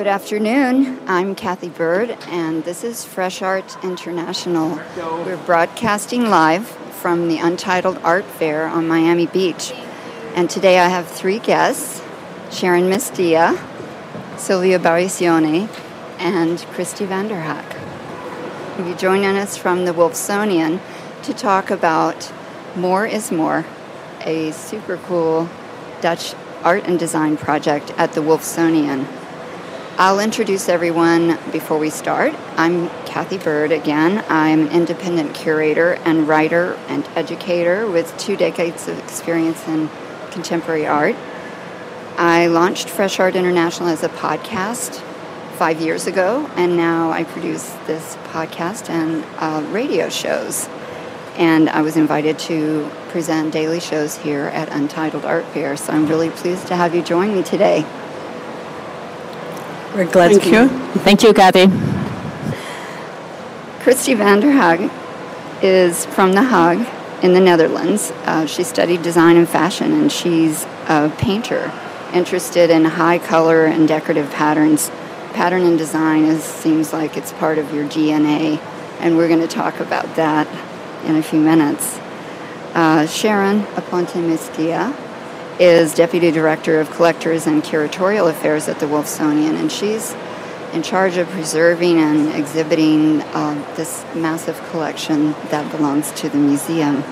Good afternoon. I'm Cathy Byrd, and this is Fresh Art International. We're broadcasting live from the Untitled Art Fair on Miami Beach. And today I have three guests Sharon Mistia, Silvia Barisione, and Christie van der Haak. Be joining us from the Wolfsonian to talk about More is More, a super cool Dutch art and design project at the Wolfsonian. I'll introduce everyone before we start. I'm Cathy Byrd again. I'm an independent curator and writer and educator with two decades of experience in contemporary art. I launched Fresh Art International as a podcast five years ago, and now I produce this podcast and uh, radio shows. And I was invited to present daily shows here at Untitled Art Fair, so I'm really pleased to have you join me today. We're glad Thank to you. Thank you, Kathy. Christie van der Haak is from The Hague in the Netherlands. Uh, she studied design and fashion, and she's a painter interested in high color and decorative patterns. Pattern and design is, seems like it's part of your DNA, and we're going to talk about that in a few minutes. Uh, Sharon Aponte Mistia is Deputy Director of Collectors and Curatorial Affairs at the Wolfsonian, and she's in charge of preserving and exhibiting uh, this massive collection that belongs to the museum.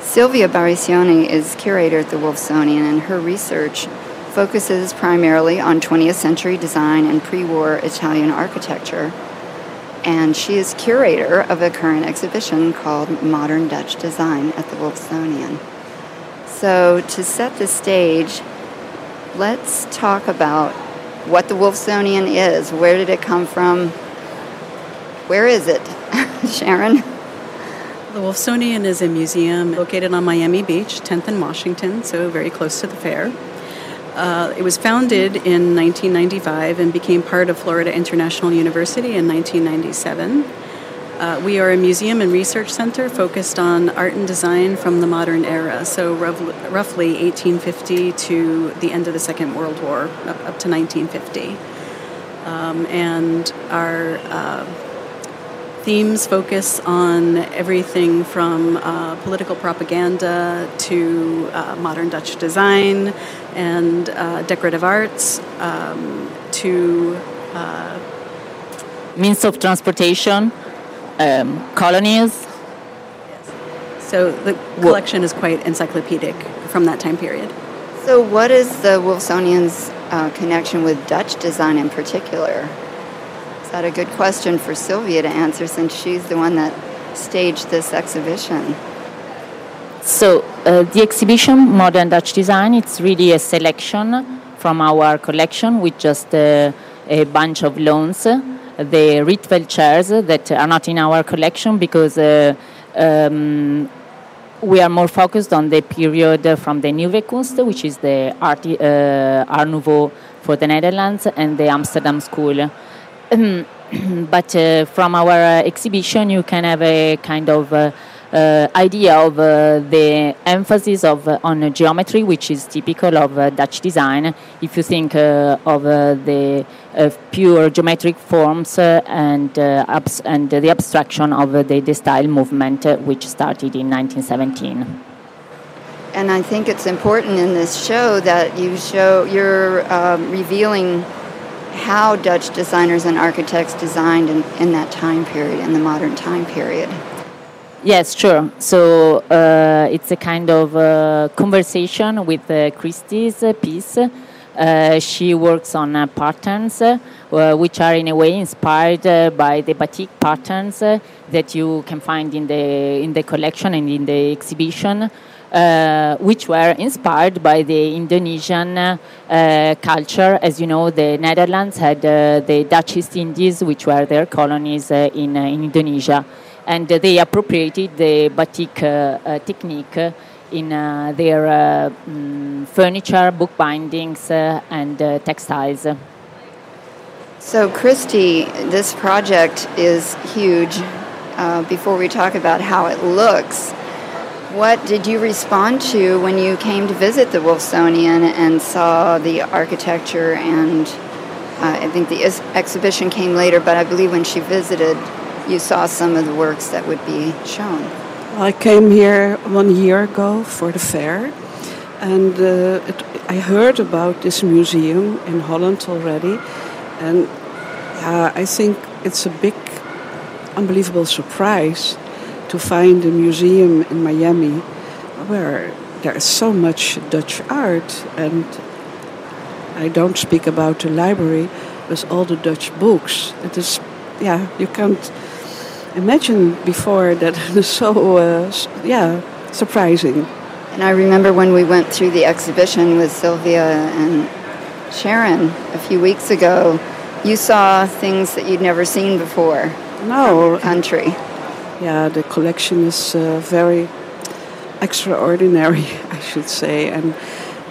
Silvia Barisione is curator at the Wolfsonian, and her research focuses primarily on 20th century design and pre war Italian architecture. And she is curator of a current exhibition called Modern Dutch Design at the Wolfsonian. So, to set the stage, let's talk about what the Wolfsonian is. Where did it come from? Where is it? Sharon? The Wolfsonian is a museum located on Miami Beach, 10th and Washington, so very close to the fair. Uh, it was founded in 1995 and became part of Florida International University in 1997. Uh, we are a museum and research center focused on art and design from the modern era, so rough, roughly 1850 to the end of the Second World War, up, up to 1950. Um, and our uh, themes focus on everything from uh, political propaganda to uh, modern Dutch design and uh, decorative arts um, to uh, means of transportation, um, colonies. So the collection is quite encyclopedic from that time period. So, what is the Wolfsonians' uh, connection with Dutch design in particular? Is that a good question for Silvia to answer since she's the one that staged this exhibition? So, uh, the exhibition Modern Dutch Design, it's really a selection from our collection with just uh, a bunch of loans. The Rietveld chairs that are not in our collection because uh, um, we are more focused on the period from the Nieuwe Kunst, which is the Art, uh, Art Nouveau for the Netherlands, and the Amsterdam School. but uh, from our exhibition, you can have a kind of Uh, idea of uh, the emphasis of uh, on geometry, which is typical of uh, Dutch design. If you think of the pure geometric forms and abs- and the abstraction of the, De Stijl movement, which started in 1917 and I think it's important in this show that you show you're um, revealing how Dutch designers and architects designed in, in that time period, in the modern time period. Yes, sure. So uh, it's a kind of uh, conversation with uh, Christie's piece. Uh, she works on uh, patterns uh, which are in a way inspired by the batik patterns that you can find in the in the collection and in the exhibition uh, which were inspired by the Indonesian uh, culture. As you know, the Netherlands had uh, the Dutch East Indies, which were their colonies uh, in, uh, in, Indonesia, and they appropriated the batik uh, technique in their mm, furniture, book bindings, and textiles. So, Christie, this project is huge. before we talk about how it looks, what did you respond to when you came to visit the Wolfsonian and saw the architecture and Uh, I think the is- exhibition came later, but I believe when she visited, you saw some of the works that would be shown. I came here one year ago for the fair, and uh, it, I heard about this museum in Holland already, and uh, I think it's a big, unbelievable surprise to find a museum in Miami where there is so much Dutch art, and I don't speak about the library with all the Dutch books. It is, yeah, you can't imagine before that it was so, uh, yeah, surprising. And I remember when we went through the exhibition with Silvia and Sharon a few weeks ago, you saw things that you'd never seen before. No. Country. Yeah, the collection is uh, very extraordinary, I should say. And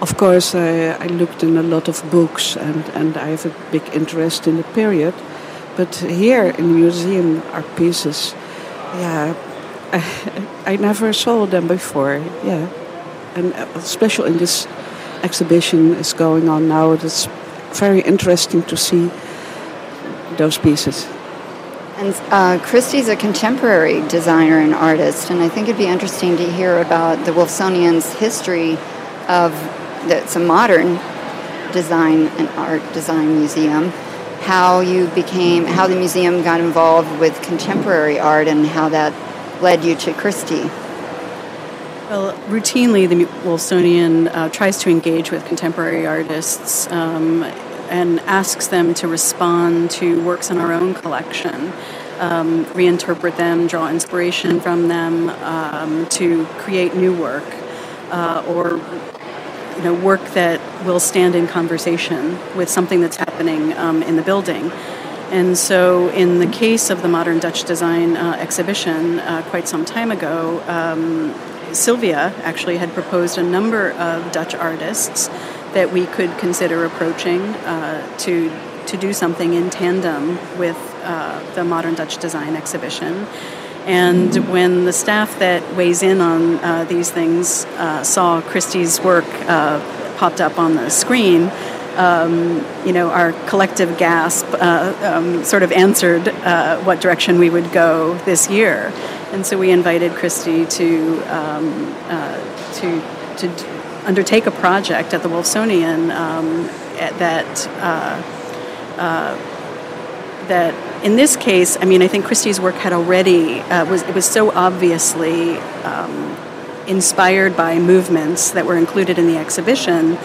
of course, I, I looked in a lot of books and, and I have a big interest in the period. But here in the museum are pieces, yeah, I, I never saw them before, yeah. And especially in this exhibition is going on now, it's very interesting to see those pieces. And uh, Christie's a contemporary designer and artist, and I think it'd be interesting to hear about the Wolfsonians' history of that's a modern design and art design museum. How you became, how the museum got involved with contemporary art, and how that led you to Christie. Well, routinely, the Wolfsonian uh, tries to engage with contemporary artists um, and asks them to respond to works in our own collection, um, reinterpret them, draw inspiration from them, um, to create new work uh, or you know work that will stand in conversation with something that's happening um, in the building. And so, in the case of the Modern Dutch Design uh, exhibition uh, quite some time ago, um, Silvia actually had proposed a number of Dutch artists that we could consider approaching uh, to to do something in tandem with uh, the Modern Dutch Design exhibition. And when the staff that weighs in on uh, these things uh, saw Christie's work uh, popped up on the screen, um, you know, our collective gasp uh, um, sort of answered what direction we would go this year. And so we invited Christie to um, uh, to to undertake a project at the Wolfsonian um, that uh, uh, that in this case, I mean, I think Christie's work had already uh, was it was so obviously um, inspired by movements that were included in the exhibition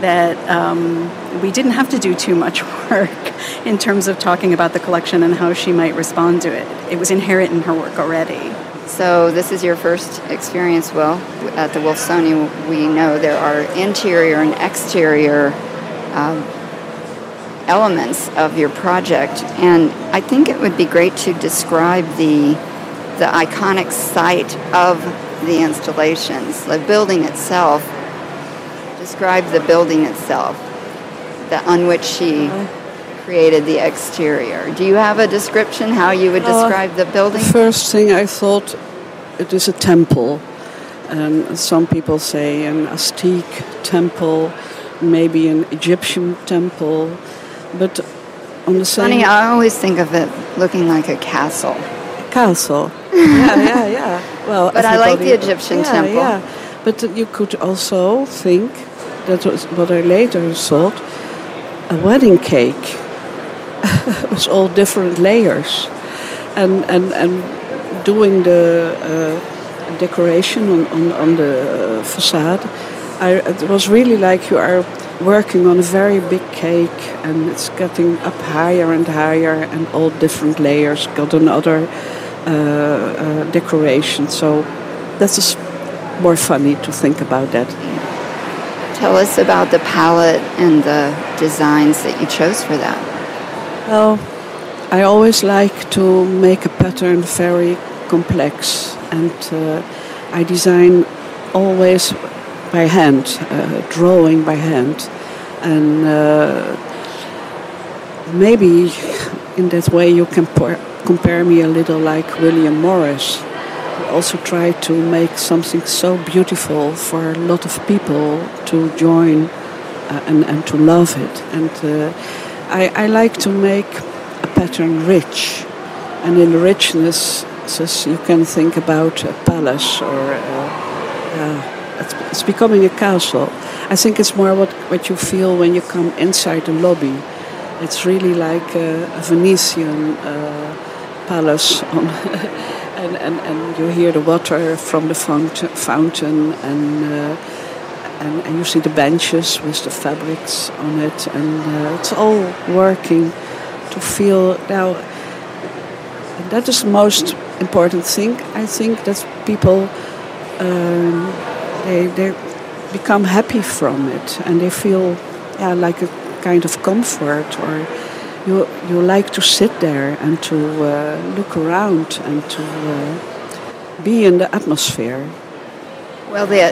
that um, we didn't have to do too much work in terms of talking about the collection and how she might respond to it. It was inherent in her work already. So this is your first experience. Well, at the Wolfsonian, we know there are interior and exterior um, elements of your project, and I think it would be great to describe the the iconic site of the installations, the building itself. Describe the building itself, the, on which she created the exterior. Do you have a description how you would describe uh, the building? First thing I thought it is a temple, and some people say an Aztec temple, maybe an Egyptian temple, but on the same. Funny, I always think of it looking like a castle. Castle. yeah, yeah, yeah. Well, but I like the Egyptian yeah, temple. Yeah, but you could also think that was what I later thought a wedding cake was all different layers, and and and doing the uh, decoration on on, on the facade. I, it was really like you are working on a very big cake and it's getting up higher and higher and all different layers got another uh, uh, decoration. So that's just more funny to think about that. Tell us about the palette and the designs that you chose for that. Well i always like to make a pattern very complex and uh, i design always by hand, uh, drawing by hand, and uh, maybe in that way you can compare me a little like William Morris. Who also tried to make something so beautiful for a lot of people to join uh, and, and to love it. And uh, I, I like to make a pattern rich, and in richness, you can think about a palace or uh, it's, it's, becoming a castle. I think it's more what, what you feel when you come inside the lobby. It's really like a, a Venetian uh, palace and, and, and you hear the water from the fountain and uh, and, and you see the benches with the fabrics on it, and uh, it's all working to feel now. that is the most important thing. I think that people um, they they become happy from it, and they feel yeah like a kind of comfort, or you you like to sit there and to uh, look around and to uh, be in the atmosphere. Well, the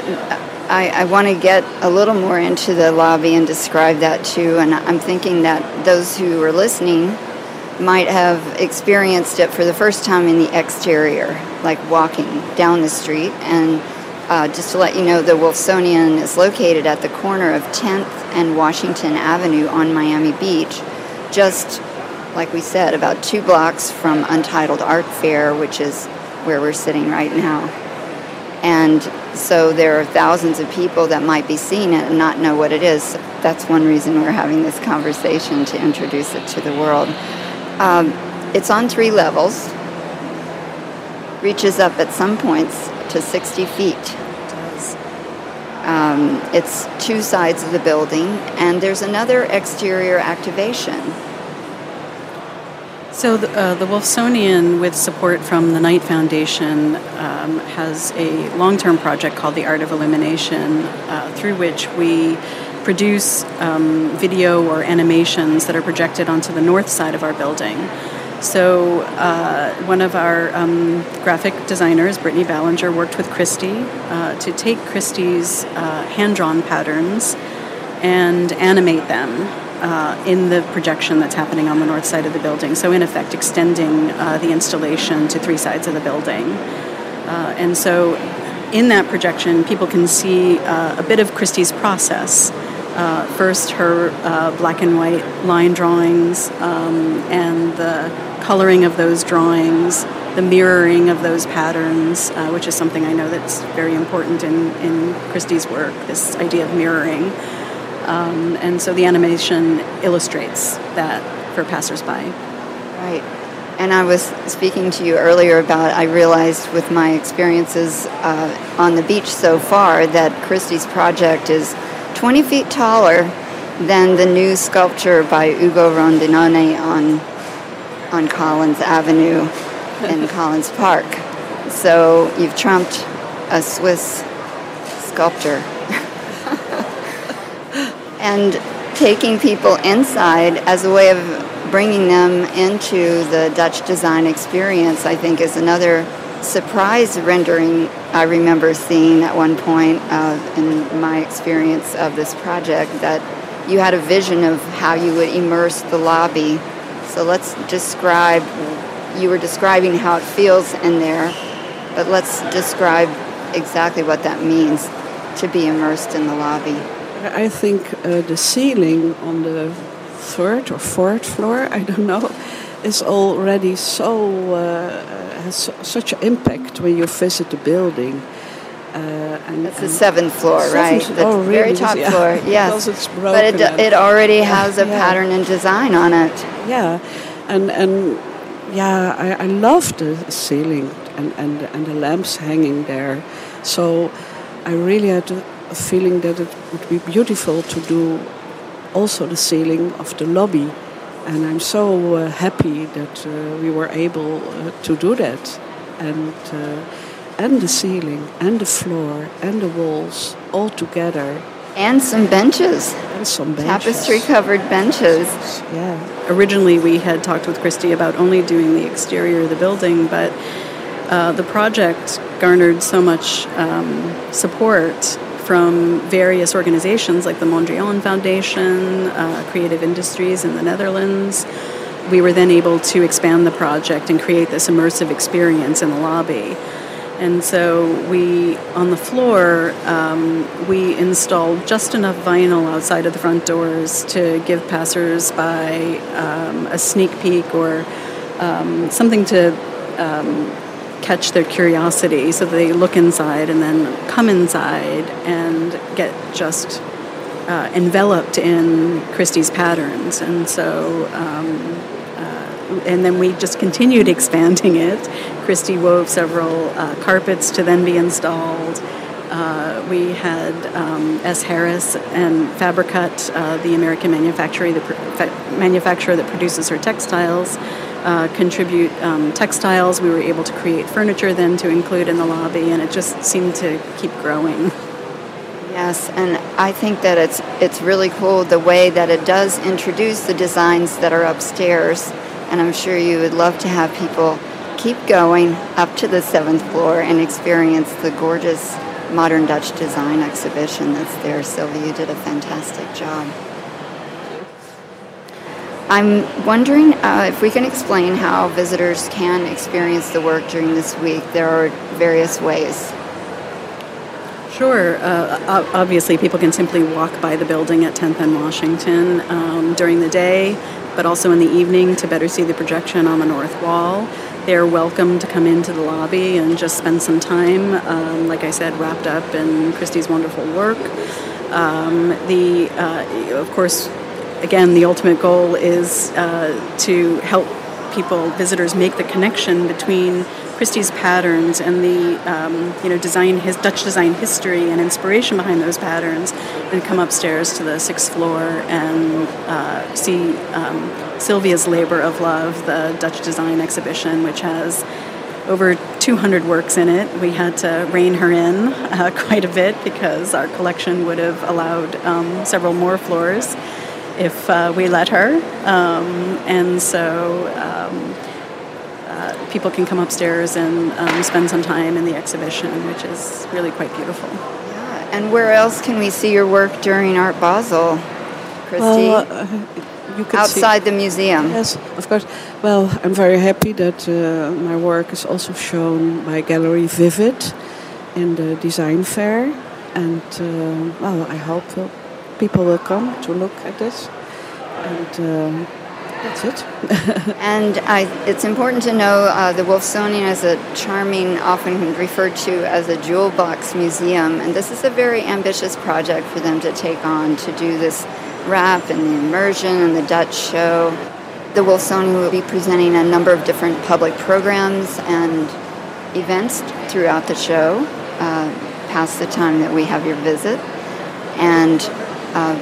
I, I want to get a little more into the lobby and describe that too. And I'm thinking that those who are listening might have experienced it for the first time in the exterior, like walking down the street. And uh, just to let you know, the Wolfsonian is located at the corner of 10th and Washington Avenue on Miami Beach, just like we said, about two blocks from Untitled Art Fair, which is where we're sitting right now. And so there are thousands of people that might be seeing it and not know what it is. That's one reason we're having this conversation to introduce it to the world. Um, it's on three levels, reaches up at some points to 60 feet. Um, it's two sides of the building, and there's another exterior activation so the, uh, the Wolfsonian, with support from the Knight Foundation, um, has a long-term project called the Art of Illumination, uh, through which we produce um, video or animations that are projected onto the north side of our building. So uh, one of our um, graphic designers, Brittany Ballinger, worked with Christie uh, to take Christie's uh, hand-drawn patterns and animate them uh, in the projection that's happening on the north side of the building. So, in effect, extending uh, the installation to three sides of the building. Uh, and so, in that projection, people can see a bit of Christie's process. Uh, first, her uh, black and white line drawings um, and the coloring of those drawings, the mirroring of those patterns, which is something I know that's very important in, in Christie's work, this idea of mirroring. Um, and so the animation illustrates that for passersby. Right. And I was speaking to you earlier about, I realized with my experiences uh, on the beach so far that Christie's project is 20 feet taller than the new sculpture by Ugo Rondinone on, on Collins Avenue in Collins Park. So you've trumped a Swiss sculptor and taking people inside as a way of bringing them into the Dutch design experience, I think, is another surprise rendering I remember seeing at one point uh, in my experience of this project that you had a vision of how you would immerse the lobby. So let's describe, you were describing how it feels in there, but let's describe exactly what that means to be immersed in the lobby. I think uh, the ceiling on the third or fourth floor, I don't know, is already so uh, has such an impact when you visit the building. Uh, and, That's the seventh floor, seventh, right? That's oh, really? very top yeah. floor. Yes, but it, it already has a yeah. pattern and design on it. Yeah, and and yeah, I, I love the ceiling and, and and the lamps hanging there. So I really had a feeling that it would be beautiful to do also the ceiling of the lobby. And I'm so uh, happy that uh, we were able uh, to do that. And, uh, and the ceiling, and the floor, and the walls all together. And some benches. And some benches. Tapestry covered benches. Yeah. Originally, we had talked with Christie about only doing the exterior of the building, but uh, the project garnered so much um, support from various organizations like the Mondrian Foundation, uh, Creative Industries in the Netherlands. We were then able to expand the project and create this immersive experience in the lobby. And so we, on the floor, um, we installed just enough vinyl outside of the front doors to give passersby um, a sneak peek or um, something to um, catch their curiosity so they look inside and then come inside and get just uh, enveloped in Christie's patterns. And so um, and then we just continued expanding it. Christie wove several uh, carpets to then be installed. Uh, we had um, S. Harris and Fabricut, uh, the American manufacturer, manufacturer that produces her textiles, uh, contribute um, textiles. We were able to create furniture then to include in the lobby, and it just seemed to keep growing. Yes, and I think that it's it's really cool the way that it does introduce the designs that are upstairs and I'm sure you would love to have people keep going up to the seventh floor and experience the gorgeous modern Dutch design exhibition that's there. Silvia, you did a fantastic job. I'm wondering uh, if we can explain how visitors can experience the work during this week. There are various ways. Sure. Uh, obviously, people can simply walk by the building at 10th and Washington um, during the day but also in the evening to better see the projection on the north wall. They're welcome to come into the lobby and just spend some time, um, like I said, wrapped up in Christie's wonderful work. Um, the, uh, of course, again, the ultimate goal is uh, to help people, visitors, make the connection between Christie's patterns and the um, you know design his Dutch design history and inspiration behind those patterns, and come upstairs to the sixth floor and uh, see um, Silvia's labor of love, the Dutch design exhibition, which has over 200 works in it. We had to rein her in uh, quite a bit because our collection would have allowed um, several more floors if uh, we let her. Um, and so um, uh, people can come upstairs and um, spend some time in the exhibition, which is really quite beautiful. Yeah, and where else can we see your work during Art Basel, Christie? Well, uh, outside see, the museum. Yes, of course. Well, I'm very happy that uh, my work is also shown by Gallery Vivid in the design fair, and uh, well, I hope people will come to look at this, and. Um, that's it. and I, it's important to know uh, the Wolfsonian is a charming, often referred to as a jewel box museum, and this is a very ambitious project for them to take on to do this wrap and the immersion and the Dutch show. The Wolfsonian will be presenting a number of different public programs and events throughout the show uh, past the time that we have your visit. And uh,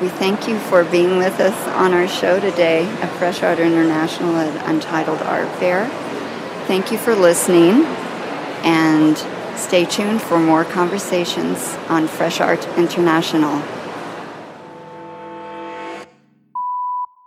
we thank you for being with us on our show today at Fresh Art International at Untitled Art Fair. Thank you for listening and stay tuned for more conversations on Fresh Art International.